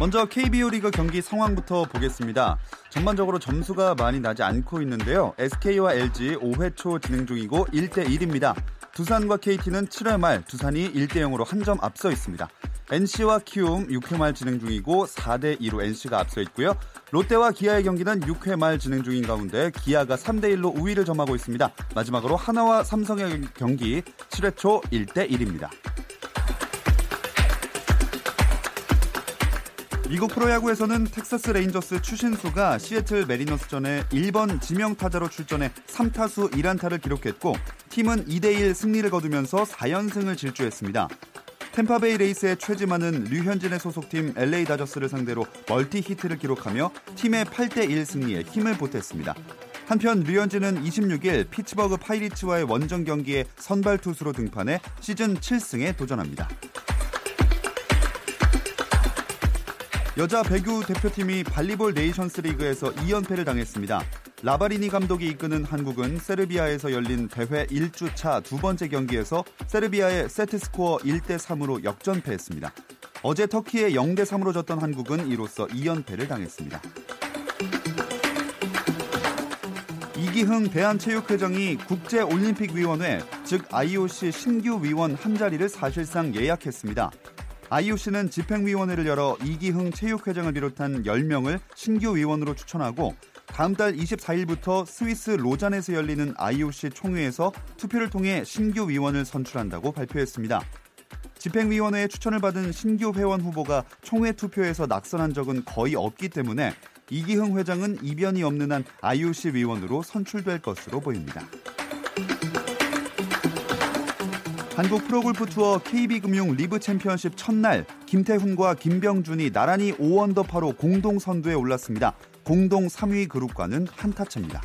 먼저 KBO 리그 경기 상황부터 보겠습니다. 전반적으로 점수가 많이 나지 않고 있는데요. SK와 LG 5회 초 진행 중이고 1대 1입니다. 두산과 KT는 7회 말 두산이 1대 0으로 한 점 앞서 있습니다. NC와 키움 6회 말 진행 중이고 4대 2로 NC가 앞서 있고요. 롯데와 기아의 경기는 6회 말 진행 중인 가운데 기아가 3대 1로 우위를 점하고 있습니다. 마지막으로 하나와 삼성의 경기 7회 초 1대 1입니다. 미국 프로야구에서는 텍사스 레인저스 추신수가 시애틀 메리너스전에 1번 지명타자로 출전해 3타수 1안타를 기록했고 팀은 2대1 승리를 거두면서 4연승을 질주했습니다. 탬파베이 레이스의 최지만은 류현진의 소속팀 LA 다저스를 상대로 멀티 히트를 기록하며 팀의 8대1 승리에 힘을 보탰습니다. 한편 류현진은 26일 피츠버그 파이리츠와의 원정 경기에 선발 투수로 등판해 시즌 7승에 도전합니다. 여자 배구 대표팀이 발리볼 네이션스 리그에서 2연패를 당했습니다. 라바리니 감독이 이끄는 한국은 세르비아에서 열린 대회 1주차 두 번째 경기에서 세르비아의 세트 스코어 1대 3으로 역전패했습니다. 어제 터키에 0대 3으로 졌던 한국은 이로써 2연패를 당했습니다. 이기흥 대한체육회장이 국제올림픽위원회, 즉 IOC 신규 위원 한 자리를 사실상 예약했습니다. IOC는 집행위원회를 열어 이기흥 체육회장을 비롯한 10명을 신규 위원으로 추천하고 다음 달 24일부터 스위스 로잔에서 열리는 IOC 총회에서 투표를 통해 신규 위원을 선출한다고 발표했습니다. 집행위원회의 추천을 받은 신규 회원 후보가 총회 투표에서 낙선한 적은 거의 없기 때문에 이기흥 회장은 이변이 없는 한 IOC 위원으로 선출될 것으로 보입니다. 한국 프로골프 투어 KB금융 리브 챔피언십 첫날 김태훈과 김병준이 나란히 5언더파로 공동 선두에 올랐습니다. 공동 3위 그룹과는 한타 차입니다.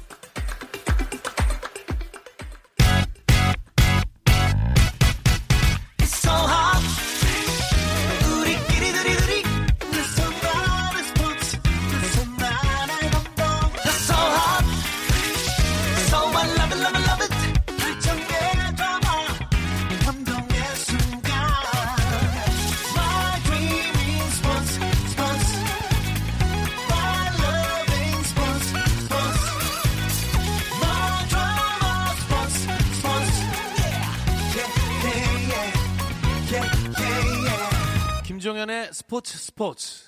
스포츠.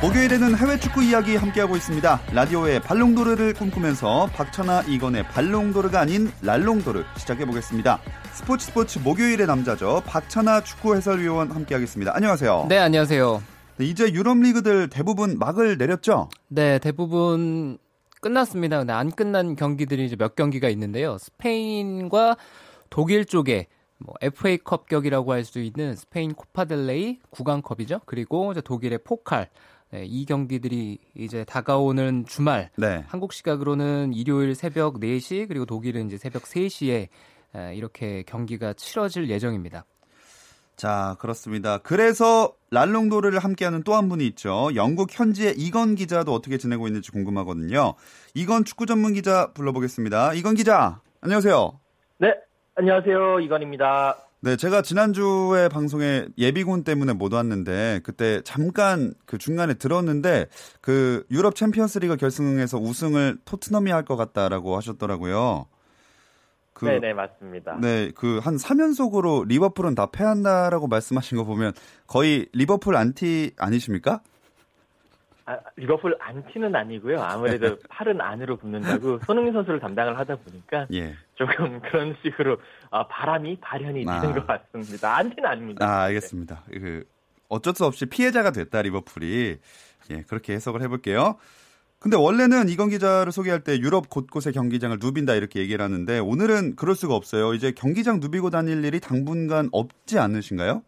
목요일에는 해외 축구 이야기 함께하고 있습니다. 라디오의 발롱도르를 꿈꾸면서 박천아 이건의 발롱도르가 아닌 랄롱도르 시작해보겠습니다. 스포츠 스포츠 목요일의 남자죠. 박천아 축구 해설위원 함께하겠습니다. 안녕하세요. 네, 안녕하세요. 네, 이제 유럽 리그들 대부분 막을 내렸죠? 네, 대부분 끝났습니다. 근데 안 끝난 경기들이 이제 몇 경기가 있는데요. 스페인과 독일 쪽에 뭐 FA컵 격이라고 할 수 있는 스페인 코파델레이 구강컵이죠. 그리고 이제 독일의 포칼 네, 이 경기들이 이제 다가오는 주말 네. 한국 시각으로는 일요일 새벽 4시 그리고 독일은 이제 새벽 3시에 이렇게 경기가 치러질 예정입니다. 자, 그렇습니다. 그래서 랄롱도르를 함께하는 또 한 분이 있죠. 영국 현지의 이건 기자도 어떻게 지내고 있는지 궁금하거든요. 이건 축구 전문 기자 불러보겠습니다. 이건 기자, 안녕하세요. 네, 안녕하세요. 이건입니다. 네, 제가 지난주에 방송에 예비군 때문에 못 왔는데 그때 잠깐 그 중간에 들었는데 그 유럽 챔피언스 리그 결승에서 우승을 토트넘이 할 것 같다라고 하셨더라고요. 그, 네네, 맞습니다. 네, 그 한 3연속으로 리버풀은 다 패한다라고 말씀하신 거 보면 거의 리버풀 안티 아니십니까? 아, 리버풀 안티는 아니고요. 아무래도 팔은 안으로 붙는다고 손흥민 선수를 담당을 하다 보니까 예. 조금 그런 식으로 아, 바람이 발현이 아. 되는 것 같습니다. 안티는 아닙니다. 아, 알겠습니다. 그 어쩔 수 없이 피해자가 됐다 리버풀이 예, 그렇게 해석을 해볼게요. 근데 원래는 이건 기자를 소개할 때 유럽 곳곳의 경기장을 누빈다 이렇게 얘기를 하는데 오늘은 그럴 수가 없어요. 이제 경기장 누비고 다닐 일이 당분간 없지 않으신가요?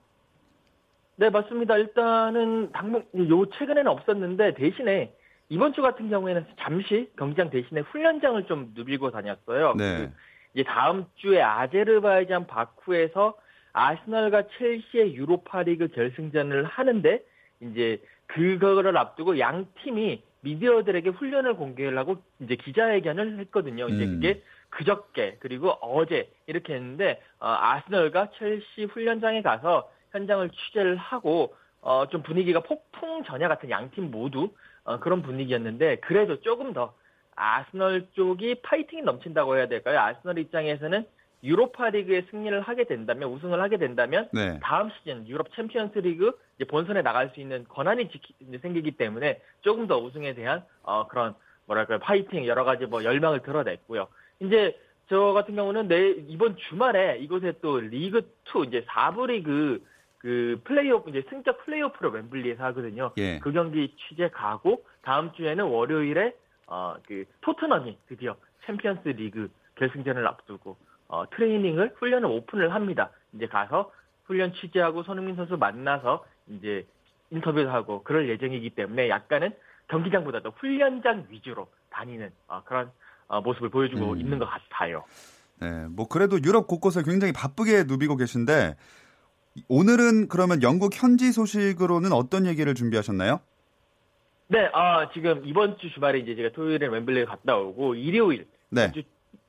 네, 맞습니다. 일단은 당분 요 최근에는 없었는데 대신에 이번 주 같은 경우에는 잠시 경기장 대신에 훈련장을 좀 누비고 다녔어요. 네. 그 이제 다음 주에 아제르바이잔 바쿠에서 아스널과 첼시의 유로파리그 결승전을 하는데 이제 그거를 앞두고 양 팀이 미디어들에게 훈련을 공개하려고 이제 기자회견을 했거든요. 이제 음. 그게 그저께 그리고 어제 이렇게 했는데 어, 아스널과 첼시 훈련장에 가서 현장을 취재를 하고 어, 좀 분위기가 폭풍 전야 같은 양 팀 모두 어, 그런 분위기였는데 그래도 조금 더 아스널 쪽이 파이팅이 넘친다고 해야 될까요? 아스널 입장에서는 유로파 리그에 승리를 하게 된다면 우승을 하게 된다면 네. 다음 시즌 유럽 챔피언스 리그 본선에 나갈 수 있는 권한이 지키, 생기기 때문에 조금 더 우승에 대한 어, 그런 뭐랄까요 파이팅 여러 가지 뭐 열망을 드러냈고요. 이제 저 같은 경우는 네 이번 주말에 이곳에 또 리그 2 이제 4부 리그 그 플레이오프 이제 승격 플레이오프를 웸블리에서 하거든요. 예. 그 경기 취재 가고 다음 주에는 월요일에 어 그 토트넘이 드디어 챔피언스 리그 결승전을 앞두고 어 트레이닝을 훈련을 오픈을 합니다. 이제 가서 훈련 취재하고 손흥민 선수 만나서 이제 인터뷰도 하고 그럴 예정이기 때문에 약간은 경기장보다도 훈련장 위주로 다니는 어, 그런 어, 모습을 보여주고 음. 있는 것 같아요. 네, 뭐 그래도 유럽 곳곳을 굉장히 바쁘게 누비고 계신데 오늘은 그러면 영국 현지 소식으로는 어떤 얘기를 준비하셨나요? 네, 아, 지금 이번 주 주말에 이제 제가 토요일에 웸블리에 갔다 오고 일요일, 네.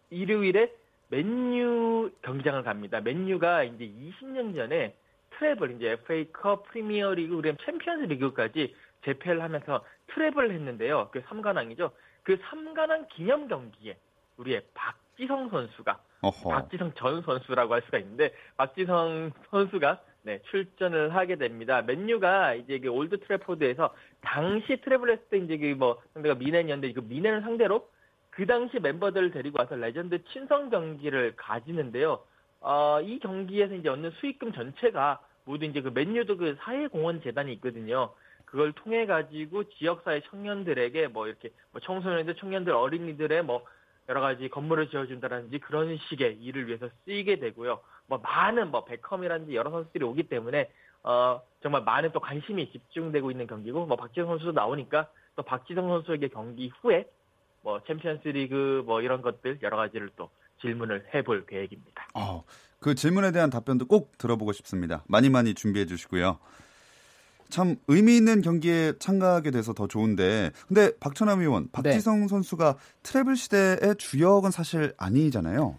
일요일에 맨유 경기장을 갑니다. 맨유가 이제 20년 전에 트레블 이제 FA컵, 프리미어리그, 그리고 챔피언스 리그까지 제패를 하면서 트레블을 했는데요. 그 3관왕이죠. 그 3관왕 기념 경기에 우리의 박지성 선수가 어허. 박지성 전 선수라고 할 수가 있는데 박지성 선수가 네, 출전을 하게 됩니다. 맨유가 이제 그 올드 트래포드에서 당시 트레블 했을 때 이제 그 뭐 상대가 뮌헨이었는데 그 뮌헨을 상대로 그 당시 멤버들을 데리고 와서 레전드 친선 경기를 가지는데요. 어, 이 경기에서 이제 얻는 수익금 전체가 모두 이제 그 맨유도 그 사회공헌 재단이 있거든요. 그걸 통해 가지고 지역사회 청년들에게 뭐 이렇게 뭐 청소년들, 청년들, 어린이들의 뭐 여러 가지 건물을 지어준다든지 그런 식의 일을 위해서 쓰이게 되고요. 뭐 많은 뭐 베컴이라든지 여러 선수들이 오기 때문에 어 정말 많은 또 관심이 집중되고 있는 경기고 뭐 박지성 선수도 나오니까 또 박지성 선수에게 경기 후에 뭐 챔피언스리그 뭐 이런 것들 여러 가지를 또 질문을 해볼 계획입니다. 어, 그 질문에 대한 답변도 꼭 들어보고 싶습니다. 많이 많이 준비해 주시고요. 참 의미 있는 경기에 참가하게 돼서 더 좋은데 근데 박천남 의원 박지성 네. 선수가 트래블 시대의 주역은 사실 아니잖아요.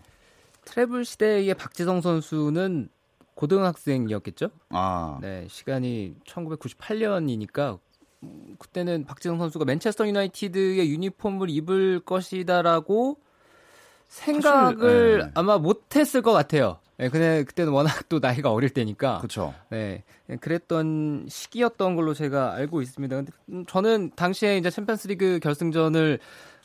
트래블 시대의 박지성 선수는 고등학생이었겠죠? 아. 네, 시간이 1998년이니까 그때는 박지성 선수가 맨체스터 유나이티드의 유니폼을 입을 것이다라고 생각을 사실, 네. 아마 못했을 것 같아요. 네, 근데 그때는 워낙 또 나이가 어릴 때니까. 그렇죠. 네, 그랬던 시기였던 걸로 제가 알고 있습니다. 근데 저는 당시에 이제 챔피언스리그 결승전을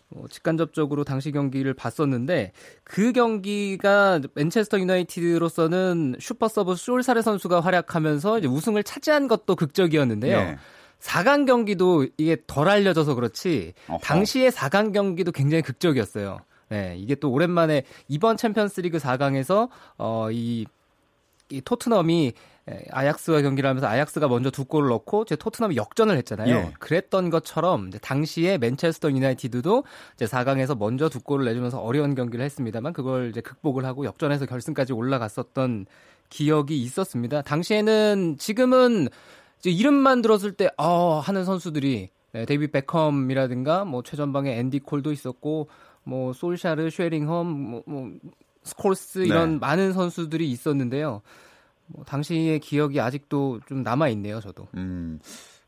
뭐 직간접적으로 당시 경기를 봤었는데 그 경기가 맨체스터 유나이티드로서는 슈퍼 서브 솔샤르 선수가 활약하면서 이제 우승을 차지한 것도 극적이었는데요. 네. 4강 경기도 이게 덜 알려져서 그렇지 어허. 당시에 4강 경기도 굉장히 극적이었어요. 네, 이게 또 오랜만에 이번 챔피언스리그 4강에서 어, 이, 이 토트넘이 아약스와 경기를 하면서 아약스가 먼저 두 골을 넣고 제 토트넘이 역전을 했잖아요. 예. 그랬던 것처럼 당시에 맨체스터 유나이티드도 이제 4강에서 먼저 두 골을 내주면서 어려운 경기를 했습니다만 그걸 이제 극복을 하고 역전해서 결승까지 올라갔었던 기억이 있었습니다. 당시에는 지금은 이제 이름만 들었을 때 어, 하는 선수들이 네, 데이비드 베컴이라든가 뭐 최전방에 앤디 콜도 있었고 뭐 솔샤르, 셰링엄, 뭐, 뭐 스콜스 이런 네. 많은 선수들이 있었는데요. 뭐 당시의 기억이 아직도 좀 남아 있네요, 저도. 음.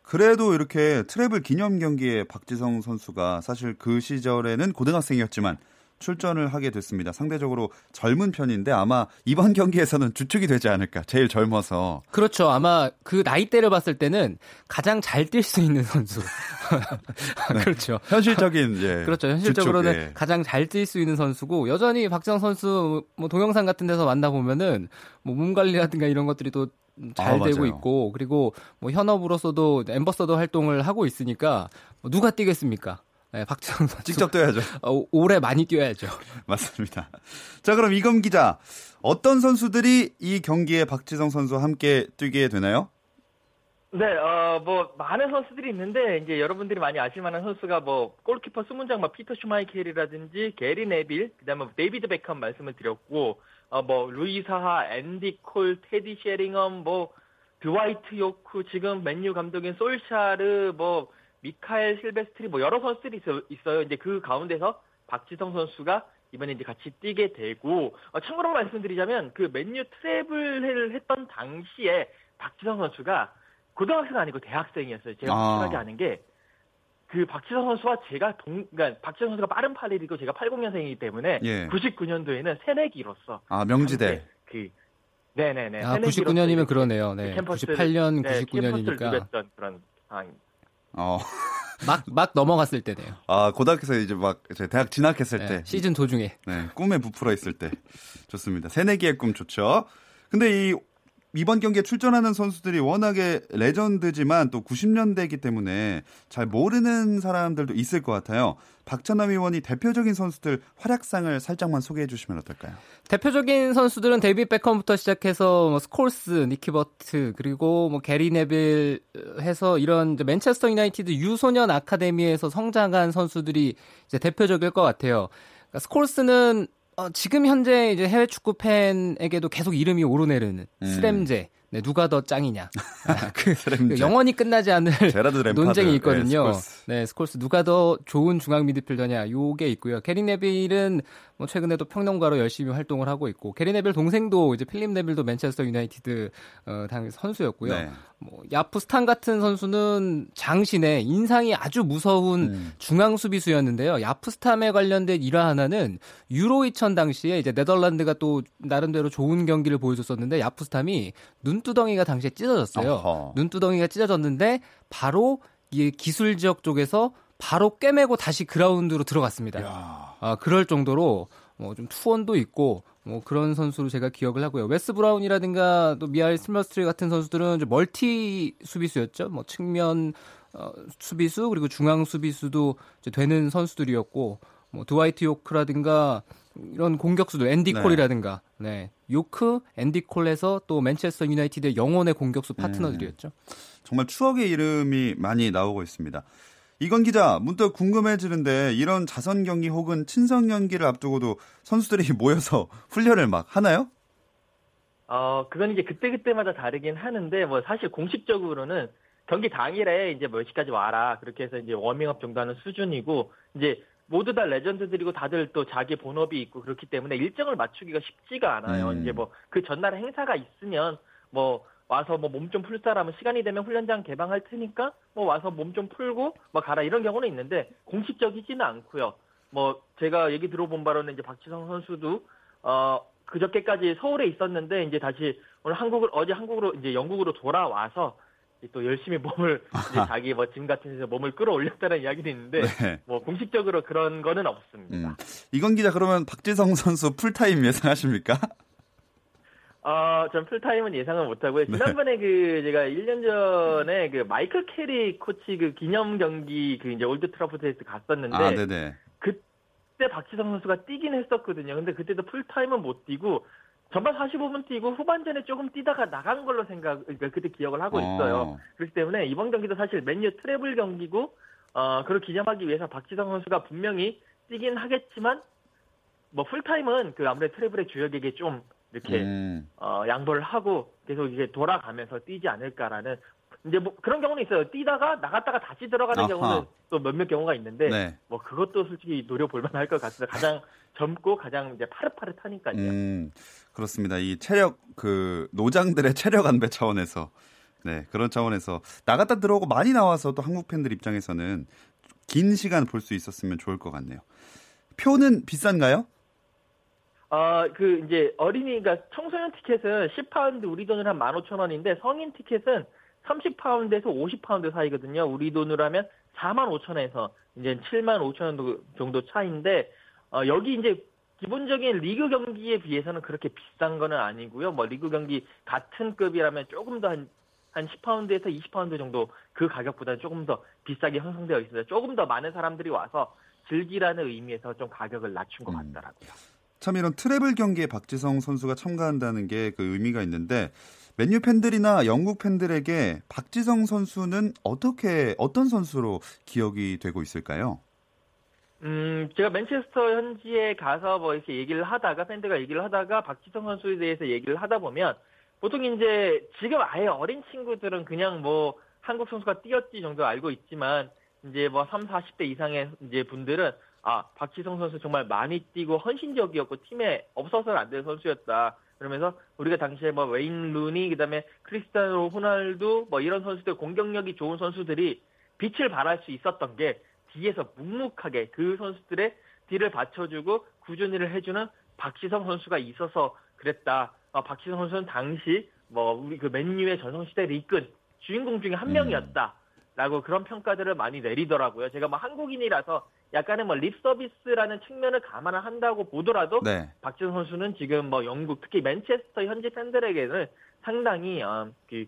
그래도 이렇게 트레블 기념 경기에 박지성 선수가 사실 그 시절에는 고등학생이었지만 출전을 하게 됐습니다. 상대적으로 젊은 편인데 아마 이번 경기에서는 주축이 되지 않을까. 제일 젊어서. 그렇죠. 아마 그 나이대를 봤을 때는 가장 잘 뛸 수 있는 선수. 네. 그렇죠. 현실적인 예. 그렇죠. 현실적으로는 주축, 예. 가장 잘 뛸 수 있는 선수고 여전히 박지성 선수 뭐 동영상 같은 데서 만나 보면은 뭐 몸 관리라든가 이런 것들이 또잘 아, 되고 있고 그리고 뭐 현업으로서도 엠버서더 활동을 하고 있으니까 뭐 누가 뛰겠습니까? 네, 박지성 선수 직접 뛰어야죠. 어, 올해 많이 뛰어야죠. 맞습니다. 자, 그럼 이건 기자 어떤 선수들이 이 경기에 박지성 선수와 함께 뛰게 되나요? 네, 어, 뭐, 많은 선수들이 있는데, 이제 여러분들이 많이 아실 만한 선수가 뭐, 골키퍼 수문장, 뭐, 피터 슈마이켈이라든지, 게리 네빌, 그 다음에 데이비드 베컴 말씀을 드렸고, 어, 뭐, 루이 사하, 앤디 콜, 테디 셰링엄, 뭐, 드와이트 요크, 지금 맨유 감독인 솔샤르, 뭐, 미카엘 실베스트리 뭐 여러 선수들이 있어, 요 이제 그 가운데서 박지성 선수가 이번에 이제 같이 뛰게 되고 어, 참고로 말씀드리자면 그 맨유 트래블을 했던 당시에 박지성 선수가 고등학생 아니고 대학생이었어요. 제가 아. 확실하게 아는 게 그 박지성 선수와 제가 동, 그러니까 박지성 선수가 빠른 8일이고 제가 80년생이기 때문에 예. 99년도에는 새내기로서 아 명지대 그 네네네. 아 99년이면 그러네요. 네. 캠퍼스, 98년 네, 99년이니까 그런 상황. 어. 막, 막 넘어갔을 때네요. 아, 고등학교에서 이제 막, 대학 진학했을 네, 때. 시즌 도중에. 네, 꿈에 부풀어 있을 때. 좋습니다. 새내기의 꿈 좋죠. 근데 이 이번 경기에 출전하는 선수들이 워낙에 레전드지만 또 90년대이기 때문에 잘 모르는 사람들도 있을 것 같아요. 박찬하 위원님 대표적인 선수들 활약상을 살짝만 소개해 주시면 어떨까요? 대표적인 선수들은 데이비드 베컴부터 시작해서 뭐 스콜스, 니키 버트 그리고 뭐 게리 네빌 해서 이런 맨체스터 유나이티드 유소년 아카데미에서 성장한 선수들이 이제 대표적일 것 같아요. 그러니까 스콜스는 어, 지금 현재 이제 해외 축구 팬에게도 계속 이름이 오르내리는 음. 스램제. 네, 누가 더 짱이냐. 아, 그, 그 영원히 끝나지 않을 논쟁이 있거든요. 네 스콜스. 네, 스콜스 누가 더 좋은 중앙 미드필더냐. 요게 있고요. 게리 네빌은 뭐 최근에도 평론가로 열심히 활동을 하고 있고 게리 네빌 동생도 이제 필립 네빌도 맨체스터 유나이티드 어, 당 선수였고요. 네. 뭐 야프스탄 같은 선수는 장신의 인상이 아주 무서운 음. 중앙 수비수였는데요. 야프스탄에 관련된 일화 하나는 유로 2000 당시에 이제 네덜란드가 또 나름대로 좋은 경기를 보여줬었는데 야프스탄이 눈두덩이가 당시에 찢어졌어요. 어허. 눈두덩이가 찢어졌는데 바로 이 기술 지역 쪽에서 바로 꿰매고 다시 그라운드로 들어갔습니다. 야. 아, 그럴 정도로 뭐 좀 투혼도 있고 뭐 그런 선수로 제가 기억을 하고요. 웨스 브라운이라든가 또 미카엘 실베스트르 같은 선수들은 멀티 수비수였죠. 뭐 측면 어, 수비수 그리고 중앙 수비수도 되는 선수들이었고 뭐 드와이트 요크라든가 이런 공격수도 앤디 네. 콜이라든가 네. 요크, 앤디 콜에서 또 맨체스터 유나이티드의 영혼의 공격수 파트너들이었죠. 음. 정말 추억의 이름이 많이 나오고 있습니다. 이건 기자, 문득 궁금해지는데 이런 자선 경기 혹은 친선 경기를 앞두고도 선수들이 모여서 훈련을 막 하나요? 어, 그건 이제 그때 그때마다 다르긴 하는데 뭐 사실 공식적으로는 경기 당일에 이제 몇 시까지 와라. 그렇게 해서 이제 워밍업 정도 하는 수준이고 이제 모두 다 레전드들이고 다들 또 자기 본업이 있고 그렇기 때문에 일정을 맞추기가 쉽지가 않아요. 음. 이제 뭐 그 전날 행사가 있으면 뭐 와서 뭐 몸 좀 풀 사람은 시간이 되면 훈련장 개방할 테니까 뭐 와서 몸 좀 풀고 뭐 가라 이런 경우는 있는데 공식적이지는 않고요. 뭐 제가 얘기 들어본 바로는 이제 박지성 선수도 어 그저께까지 서울에 있었는데 이제 다시 오늘 한국을 어제 한국으로 이제 영국으로 돌아와서 또 열심히 몸을 자기 뭐 gym 같은 데서 몸을 끌어올렸다는 이야기도 있는데 네. 뭐 공식적으로 그런 거는 없습니다. 음. 이건 기자 그러면 박지성 선수 풀타임 예상하십니까? 어, 전 풀타임은 예상을 못하고요. 네. 지난번에 네. 그, 제가 1년 전에 그 마이클 캐릭 코치 그 기념 경기 그 이제 올드 트래포드에서 갔었는데. 아, 네네. 그때 박지성 선수가 뛰긴 했었거든요. 근데 그때도 풀타임은 못 뛰고, 전반 45분 뛰고 후반전에 조금 뛰다가 나간 걸로 생각, 그러니까 그때 기억을 하고 있어요. 어. 그렇기 때문에 이번 경기도 사실 맨유 트레블 경기고, 어, 그걸 기념하기 위해서 박지성 선수가 분명히 뛰긴 하겠지만, 뭐 풀타임은 그 아무래도 트래블의 주역에게 좀 이렇게 음. 어, 양보를 하고 계속 이제 돌아가면서 뛰지 않을까라는 이제 뭐 그런 경우는 있어요. 뛰다가 나갔다가 다시 들어가는 아하. 경우는 또 몇몇 경우가 있는데 네. 뭐 그것도 솔직히 노려볼 만할 것 같습니다. 가장 젊고 가장 이제 파릇파릇하니까요. 음, 그렇습니다. 이 체력 그 노장들의 체력 안배 차원에서 네 그런 차원에서 나갔다 들어오고 많이 나와서 또 한국 팬들 입장에서는 긴 시간 볼 수 있었으면 좋을 것 같네요. 표는 비싼가요? 어, 그, 이제, 어린이가 청소년 티켓은 10파운드 우리 돈으로 한 15,000원인데 성인 티켓은 30파운드에서 50파운드 사이거든요. 우리 돈으로 하면 4만 5천원에서 이제 7만 5천원 정도 차인데, 어, 여기 이제 기본적인 리그 경기에 비해서는 그렇게 비싼 거는 아니고요. 뭐 리그 경기 같은 급이라면 조금 더 한, 한 10파운드에서 20파운드 정도 그 가격보다는 조금 더 비싸게 형성되어 있습니다. 조금 더 많은 사람들이 와서 즐기라는 의미에서 좀 가격을 낮춘 것 음. 같더라고요. 음. 참 이런 트레블 경기에 박지성 선수가 참가한다는 게 그 의미가 있는데 맨유 팬들이나 영국 팬들에게 박지성 선수는 어떻게 어떤 선수로 기억이 되고 있을까요? 음, 제가 맨체스터 현지에 가서 뭐 이렇게 얘기를 하다가 팬들과 얘기를 하다가 박지성 선수에 대해서 얘기를 하다 보면 보통 이제 지금 아예 어린 친구들은 그냥 뭐 한국 선수가 뛰었지 정도 알고 있지만 이제 뭐 3, 40대 이상의 이제 분들은 아, 박지성 선수 정말 많이 뛰고 헌신적이었고 팀에 없어서는 안 되는 선수였다. 그러면서 우리가 당시에 뭐 웨인 루니 그다음에 크리스티아노 호날두 뭐 이런 선수들 공격력이 좋은 선수들이 빛을 발할 수 있었던 게 뒤에서 묵묵하게 그 선수들의 뒤를 받쳐주고 구준이를 해주는 박지성 선수가 있어서 그랬다. 어, 박지성 선수는 당시 뭐 우리 그 맨유의 전성시대를 이끈 주인공 중에 한 음. 명이었다. 라고 그런 평가들을 많이 내리더라고요. 제가 뭐 한국인이라서 약간의 뭐 립 서비스라는 측면을 감안을 한다고 보더라도 네. 박지성 선수는 지금 뭐 영국 특히 맨체스터 현지 팬들에게는 상당히 어, 그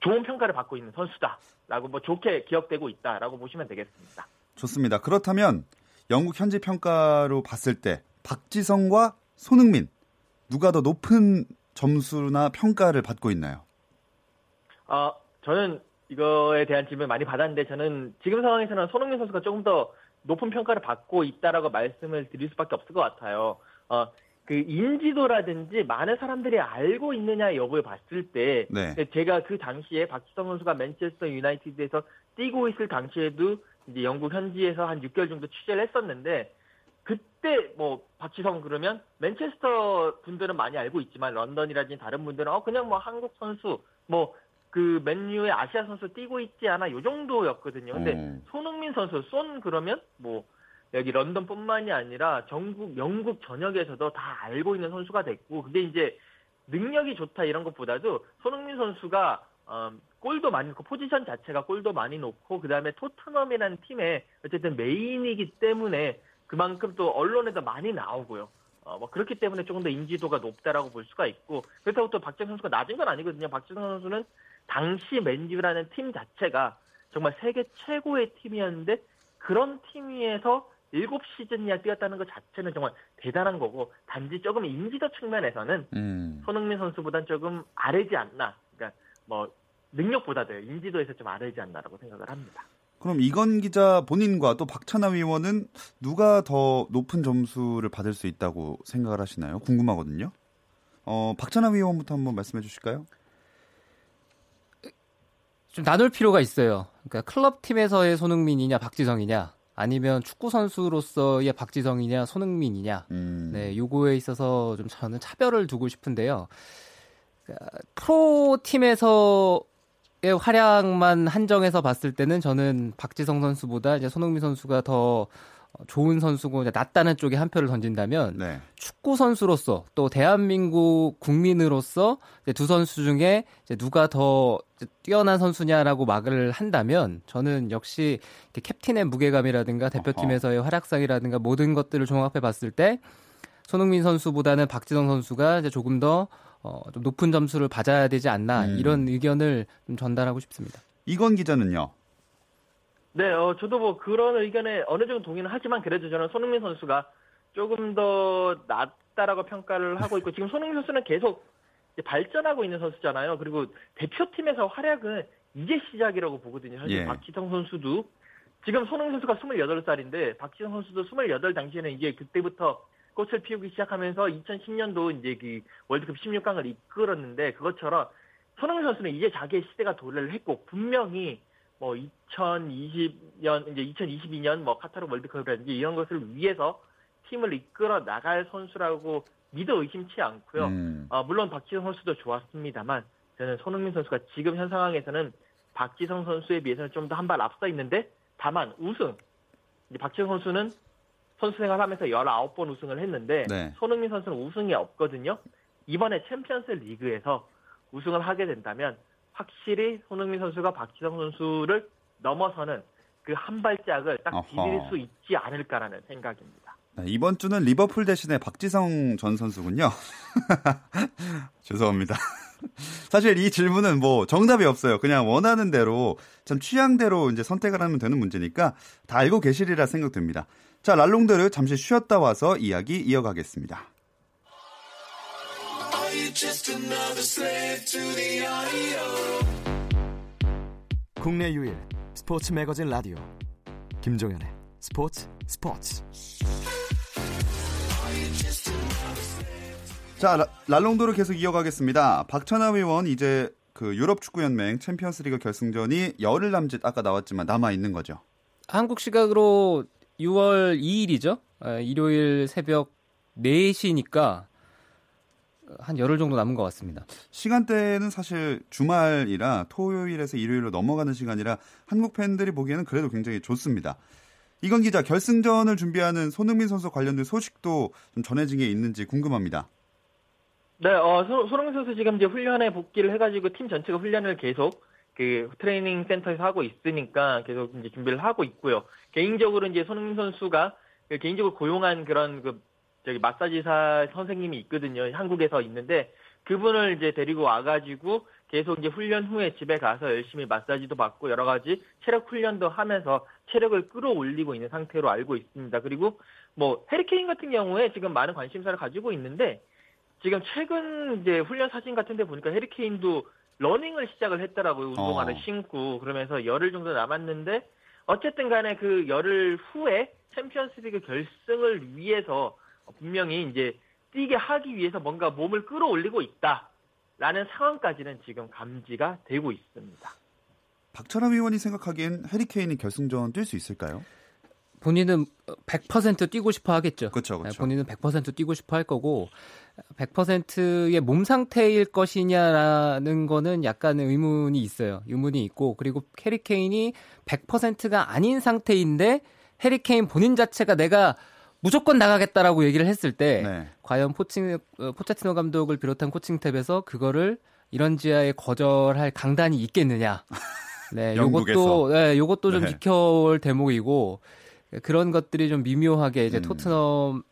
좋은 평가를 받고 있는 선수다라고 뭐 좋게 기억되고 있다라고 보시면 되겠습니다. 좋습니다. 그렇다면 영국 현지 평가로 봤을 때 박지성과 손흥민 누가 더 높은 점수나 평가를 받고 있나요? 어, 저는 이거에 대한 질문을 많이 받았는데 저는 지금 상황에서는 손흥민 선수가 조금 더 높은 평가를 받고 있다라고 말씀을 드릴 수밖에 없을 것 같아요. 어, 그 인지도라든지 많은 사람들이 알고 있느냐 여부를 봤을 때 네. 제가 그 당시에 박지성 선수가 맨체스터 유나이티드에서 뛰고 있을 당시에도 이제 영국 현지에서 한 6개월 정도 취재를 했었는데 그때 뭐 박지성 그러면 맨체스터 분들은 많이 알고 있지만 런던이라든지 다른 분들은 어 그냥 뭐 한국 선수 뭐 그 맨유의 아시아 선수 뛰고 있지 않아 요 정도였거든요. 근데 음. 손흥민 선수 쏜 그러면 뭐 여기 런던뿐만이 아니라 전국 영국 전역에서도 다 알고 있는 선수가 됐고 근데 이제 능력이 좋다 이런 것보다도 손흥민 선수가 어, 골도 많이 넣고 포지션 자체가 골도 많이 넣고 그다음에 토트넘이라는 팀에 어쨌든 메인이기 때문에 그만큼 또 언론에도 많이 나오고요. 어, 뭐 그렇기 때문에 조금 더 인지도가 높다라고 볼 수가 있고 그렇다고 또 박재성 선수가 낮은 건 아니거든요. 박재성 선수는 당시 맨유라는 팀 자체가 정말 세계 최고의 팀이었는데 그런 팀 위에서 7시즌 이야 뛰었다는 것 자체는 정말 대단한 거고 단지 조금 인지도 측면에서는 음. 손흥민 선수보단 조금 아래지 않나. 그러니까 뭐 능력보다도 인지도에서 좀 아래지 않나라고 생각을 합니다. 그럼 이건 기자 본인과 또 박찬하 위원은 누가 더 높은 점수를 받을 수 있다고 생각을 하시나요? 궁금하거든요. 어, 박찬하 위원부터 한번 말씀해 주실까요? 좀 나눌 필요가 있어요. 그러니까 클럽 팀에서의 손흥민이냐 박지성이냐 아니면 축구 선수로서의 박지성이냐 손흥민이냐. 음. 네, 요거에 있어서 좀 저는 차별을 두고 싶은데요. 그러니까 프로 팀에서 의 활약만 한정해서 봤을 때는 저는 박지성 선수보다 이제 손흥민 선수가 더 좋은 선수고 낫다는 쪽에 한 표를 던진다면 네. 축구 선수로서 또 대한민국 국민으로서 두 선수 중에 누가 더 뛰어난 선수냐라고 막을 한다면 저는 역시 캡틴의 무게감이라든가 대표팀에서의 활약상이라든가 모든 것들을 종합해 봤을 때 손흥민 선수보다는 박지성 선수가 이제 조금 더 어, 좀 높은 점수를 받아야 되지 않나 음. 이런 의견을 좀 전달하고 싶습니다. 이건 기자는요. 네, 어, 저도 뭐 그런 의견에 어느 정도 동의는 하지만 그래도 저는 손흥민 선수가 조금 더 낫다라고 평가를 하고 있고 지금 손흥민 선수는 계속 발전하고 있는 선수잖아요. 그리고 대표팀에서 활약은 이제 시작이라고 보거든요. 현재 예. 박지성 선수도 지금 손흥민 선수가 28살인데 박지성 선수도 28 당시에는 이제 그때부터 꽃을 피우기 시작하면서 2010년도 이제 그 월드컵 16강을 이끌었는데 그것처럼 손흥민 선수는 이제 자기의 시대가 도래를 했고 분명히 뭐 2020년 이제 2022년 뭐 카타르 월드컵이라든지 이런 것을 위해서 팀을 이끌어 나갈 선수라고 믿어 의심치 않고요. 음. 어, 물론 박지성 선수도 좋았습니다만 저는 손흥민 선수가 지금 현 상황에서는 박지성 선수에 비해서는 좀 더 한 발 앞서 있는데 다만 우승 이제 박지성 선수는 선수 생활하면서 19번 우승을 했는데 네. 손흥민 선수는 우승이 없거든요. 이번에 챔피언스 리그에서 우승을 하게 된다면 확실히 손흥민 선수가 박지성 선수를 넘어서는 그 한 발짝을 딱 디딜 수 있지 않을까라는 생각입니다. 네, 이번 주는 리버풀 대신에 박지성 전 선수군요. 죄송합니다. 사실 이 질문은 뭐 정답이 없어요. 그냥 원하는 대로 참 취향대로 이제 선택을 하면 되는 문제니까 다 알고 계시리라 생각됩니다. 자, 랄롱드를 잠시 쉬었다 와서 이야기 이어가겠습니다. 국내 유일 스포츠 매거진 라디오 김종현의 스포츠 스포츠 자, 랄롱도를 계속 이어가겠습니다. 박찬하 의원 이제 그 유럽 축구 연맹 챔피언스리그 결승전이 열흘 남짓 아까 나왔지만 남아 있는 거죠. 한국 시각으로 6월 2일이죠. 아, 일요일 새벽 4시니까 한 열흘 정도 남은 것 같습니다. 시간대는 사실 주말이라 토요일에서 일요일로 넘어가는 시간이라 한국 팬들이 보기에는 그래도 굉장히 좋습니다. 이건 기자 결승전을 준비하는 손흥민 선수 관련된 소식도 좀 전해진 게 있는지 궁금합니다. 네, 어, 소, 손흥민 선수 지금 이제 훈련에 복귀를 해가지고 팀 전체가 훈련을 계속 그 트레이닝 센터에서 하고 있으니까 계속 이제 준비를 하고 있고요. 개인적으로 이제 손흥민 선수가 그 개인적으로 고용한 그런 그 저기 마사지사 선생님이 있거든요. 한국에서 있는데 그분을 이제 데리고 와가지고 계속 이제 훈련 후에 집에 가서 열심히 마사지도 받고 여러 가지 체력 훈련도 하면서 체력을 끌어올리고 있는 상태로 알고 있습니다. 그리고 뭐 해리케인 같은 경우에 지금 많은 관심사를 가지고 있는데 지금 최근 이제 훈련 사진 같은데 보니까 해리 케인도 러닝을 시작을 했더라고요. 운동화를 어. 신고 그러면서 열흘 정도 남았는데 어쨌든 간에 그 열흘 후에 챔피언스리그 결승을 위해서 분명히 이제 뛰게 하기 위해서 뭔가 몸을 끌어올리고 있다라는 상황까지는 지금 감지가 되고 있습니다. 박찬남 위원이 생각하기엔 해리 케인이 결승전 뛸 수 있을까요? 본인은 100% 뛰고 싶어 하겠죠. 그렇죠, 그렇죠. 본인은 100% 뛰고 싶어 할 거고 100%의 몸 상태일 것이냐라는 거는 약간 의문이 있어요. 의문이 있고 그리고 캐리케인이 100%가 아닌 상태인데 해리케인 본인 자체가 내가 무조건 나가겠다라고 얘기를 했을 때 네. 과연 포칭 어, 포차티노 감독을 비롯한 코칭 탭에서 그거를 이런 지하에 거절할 강단이 있겠느냐. 네, 요것도 네, 요것도 좀 네. 지켜올 대목이고 그런 것들이 좀 미묘하게 이제 음. 토트넘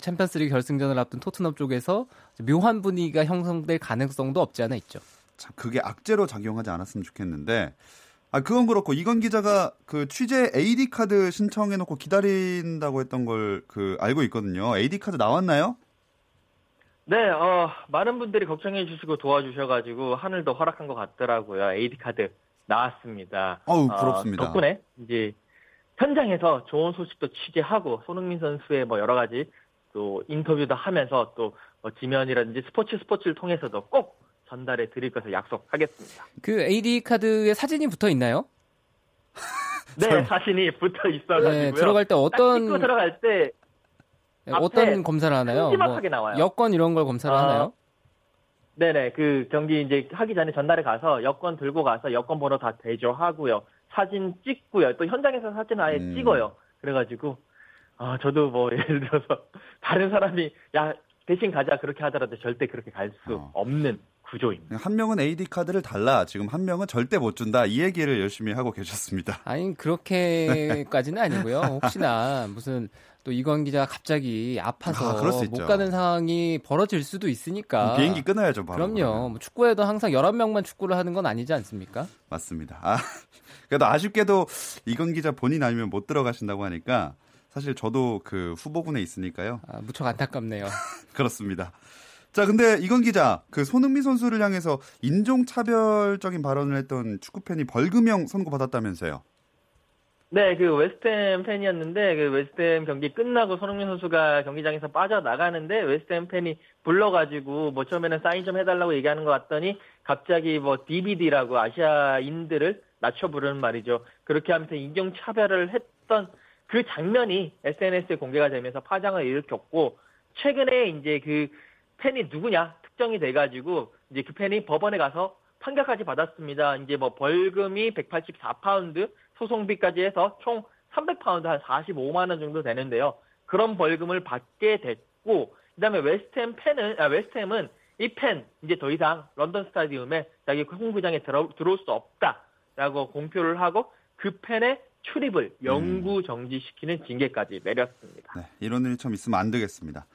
챔피언스리그 결승전을 앞둔 토트넘 쪽에서 묘한 분위기가 형성될 가능성도 없지 않아 있죠. 참 그게 악재로 작용하지 않았으면 좋겠는데 아 그건 그렇고 이건 기자가 그 취재 AD 카드 신청해 놓고 기다린다고 했던 걸 그 알고 있거든요. AD 카드 나왔나요? 네, 어 많은 분들이 걱정해 주시고 도와주셔 가지고 하늘도 허락한 것 같더라고요. AD 카드 나왔습니다. 어우, 부럽습니다. 어, 덕분에 이제 현장에서 좋은 소식도 취재하고 손흥민 선수의 뭐 여러 가지 또 인터뷰도 하면서 또 뭐 지면이라든지 스포츠 스포츠를 통해서도 꼭 전달해 드릴 것을 약속하겠습니다. 그 AD 카드에 사진이 붙어 있나요? 네, 사진이 붙어 있어가지고요. 네, 들어갈 때 어떤 들어갈 때 네, 어떤 검사를 하나요? 큼지막하게 뭐 나와요. 여권 이런 걸 검사를 어, 하나요? 네네, 그 경기 이제 하기 전에 전달에 가서 여권 들고 가서 여권 번호 다 대조하고요. 사진 찍고요. 또 현장에서 사진 아예 음. 찍어요. 그래가지고 아 저도 뭐 예를 들어서 다른 사람이 야 대신 가자 그렇게 하더라도 절대 그렇게 갈수 어. 없는 구조입니다. 한 명은 AD 카드를 달라 지금 한 명은 절대 못 준다 이 얘기를 열심히 하고 계셨습니다. 아니 그렇게까지는 아니고요. 혹시나 무슨 또 이건 기자가 갑자기 아파서 아, 못 가는 상황이 벌어질 수도 있으니까 비행기 끊어야죠. 바로 그럼요. 뭐 축구에도 항상 11명만 축구를 하는 건 아니지 않습니까? 맞습니다. 아, 그래도 아쉽게도 이건 기자 본인 아니면 못 들어가신다고 하니까 사실 저도 그 후보군에 있으니까요. 아, 무척 안타깝네요. 그렇습니다. 자, 근데 이건 기자, 그 손흥민 선수를 향해서 인종차별적인 발언을 했던 축구팬이 벌금형 선고받았다면서요? 네, 그 웨스트햄 팬이었는데 그 웨스트햄 경기 끝나고 손흥민 선수가 경기장에서 빠져나가는데 웨스트햄 팬이 불러가지고 뭐 처음에는 사인 좀 해달라고 얘기하는 것 같더니 갑자기 뭐 DVD라고 아시아인들을 낮춰 부르는 말이죠. 그렇게 하면서 인종차별을 했던 그 장면이 SNS에 공개가 되면서 파장을 일으켰고 최근에 이제 그 팬이 누구냐 특정이 돼가지고 이제 그 팬이 법원에 가서 판결까지 받았습니다. 이제 뭐 벌금이 184파운드, 소송비까지 해서 총 300파운드 한 45만 원 정도 되는데요. 그런 벌금을 받게 됐고 그다음에 웨스트햄 팬은 아, 웨스트햄은 이 팬 이제 더 이상 런던 스타디움에 자기 홈구장에 들어, 들어올 수 없다라고 공표를 하고 그 팬의 출입을 영구 정지시키는 징계까지 내렸습니다. 네, 이런 일이 참 있으면 안 되겠습니다.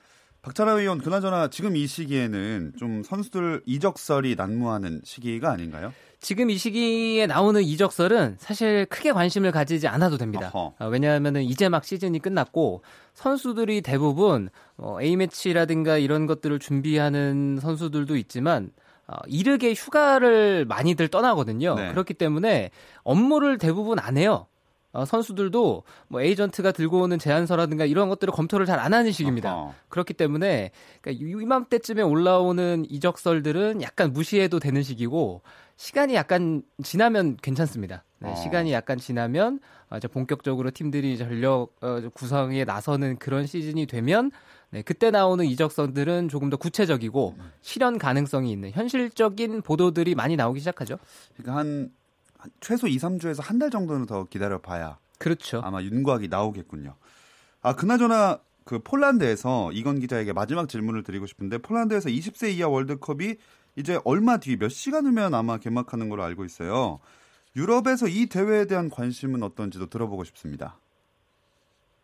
박찬하 의원, 그나저나 지금 이 시기에는 좀 선수들 이적설이 난무하는 시기가 아닌가요? 지금 이 시기에 나오는 이적설은 사실 크게 관심을 가지지 않아도 됩니다. 어 왜냐하면 이제 막 시즌이 끝났고 선수들이 대부분 어, A매치라든가 이런 것들을 준비하는 선수들도 있지만 어, 이르게 휴가를 많이들 떠나거든요. 네. 그렇기 때문에 업무를 대부분 안 해요. 어, 선수들도 뭐 에이전트가 들고 오는 제안서라든가 이런 것들을 검토를 잘 안 하는 시기입니다. 어허. 그렇기 때문에 그러니까 이맘때쯤에 올라오는 이적설들은 약간 무시해도 되는 시기고 시간이 약간 지나면 괜찮습니다. 네, 어. 시간이 약간 지나면 어, 본격적으로 팀들이 전력 어, 구성에 나서는 그런 시즌이 되면 네, 그때 나오는 이적설들은 조금 더 구체적이고 실현 가능성이 있는 현실적인 보도들이 많이 나오기 시작하죠. 그러니까 한 최소 2, 3주에서 한 달 정도는 더 기다려 봐야 그렇죠. 아마 윤곽이 나오겠군요. 아, 그나저나 그 폴란드에서 이건 기자에게 마지막 질문을 드리고 싶은데 폴란드에서 20세 이하 월드컵이 이제 얼마 뒤 몇 시간 후면 아마 개막하는 걸로 알고 있어요. 유럽에서 이 대회에 대한 관심은 어떤지도 들어보고 싶습니다.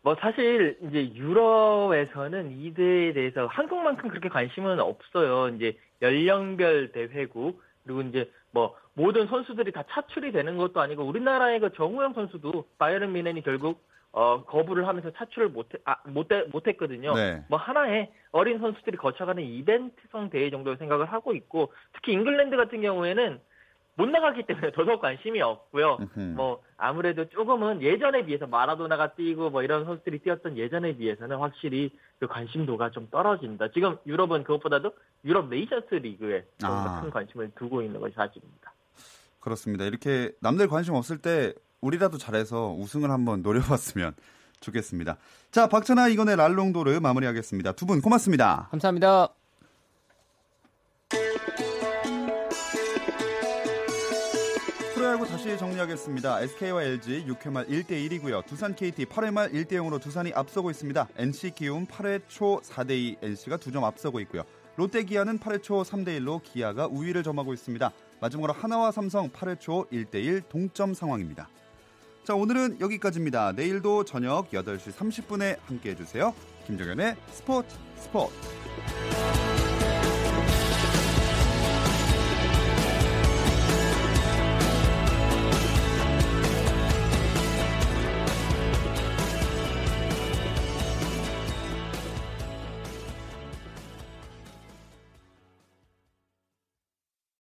뭐 사실 이제 유럽에서는 이 대회에 대해서 한국만큼 그렇게 관심은 없어요. 이제 연령별 대회고 그리고 이제 뭐 모든 선수들이 다 차출이 되는 것도 아니고 우리나라의 그 정우영 선수도 바이에른 미넨이 결국 어, 거부를 하면서 차출을 못해, 아, 못했거든요. 네. 뭐 하나의 어린 선수들이 거쳐가는 이벤트성 대회 정도로 생각을 하고 있고 특히 잉글랜드 같은 경우에는 못 나가기 때문에 더더욱 관심이 없고요. 뭐 아무래도 조금은 예전에 비해서 마라도나가 뛰고 뭐 이런 선수들이 뛰었던 예전에 비해서는 확실히 그 관심도가 좀 떨어진다. 지금 유럽은 그것보다도 유럽 네이션스 리그에 아. 큰 관심을 두고 있는 것이 사실입니다. 그렇습니다. 이렇게 남들 관심 없을 때 우리라도 잘해서 우승을 한번 노려봤으면 좋겠습니다. 자, 박찬아 이건의 랄롱도르 마무리하겠습니다. 두 분 고맙습니다. 감사합니다. 다시 정리하겠습니다. SK와 LG 6회 말 1대 1이고요. 두산 KT 8회 말 1대 0으로 두산이 앞서고 있습니다. NC 기움 8회 초 4대 2 NC가 2점 앞서고 있고요. 롯데 기아는 8회 초 3대 1로 기아가 우위를 점하고 있습니다. 마지막으로 하나와 삼성 8회 초 1대 1 동점 상황입니다. 자, 오늘은 여기까지입니다. 내일도 저녁 8시 30분에 함께 해 주세요. 김정현의 스포츠 스포츠.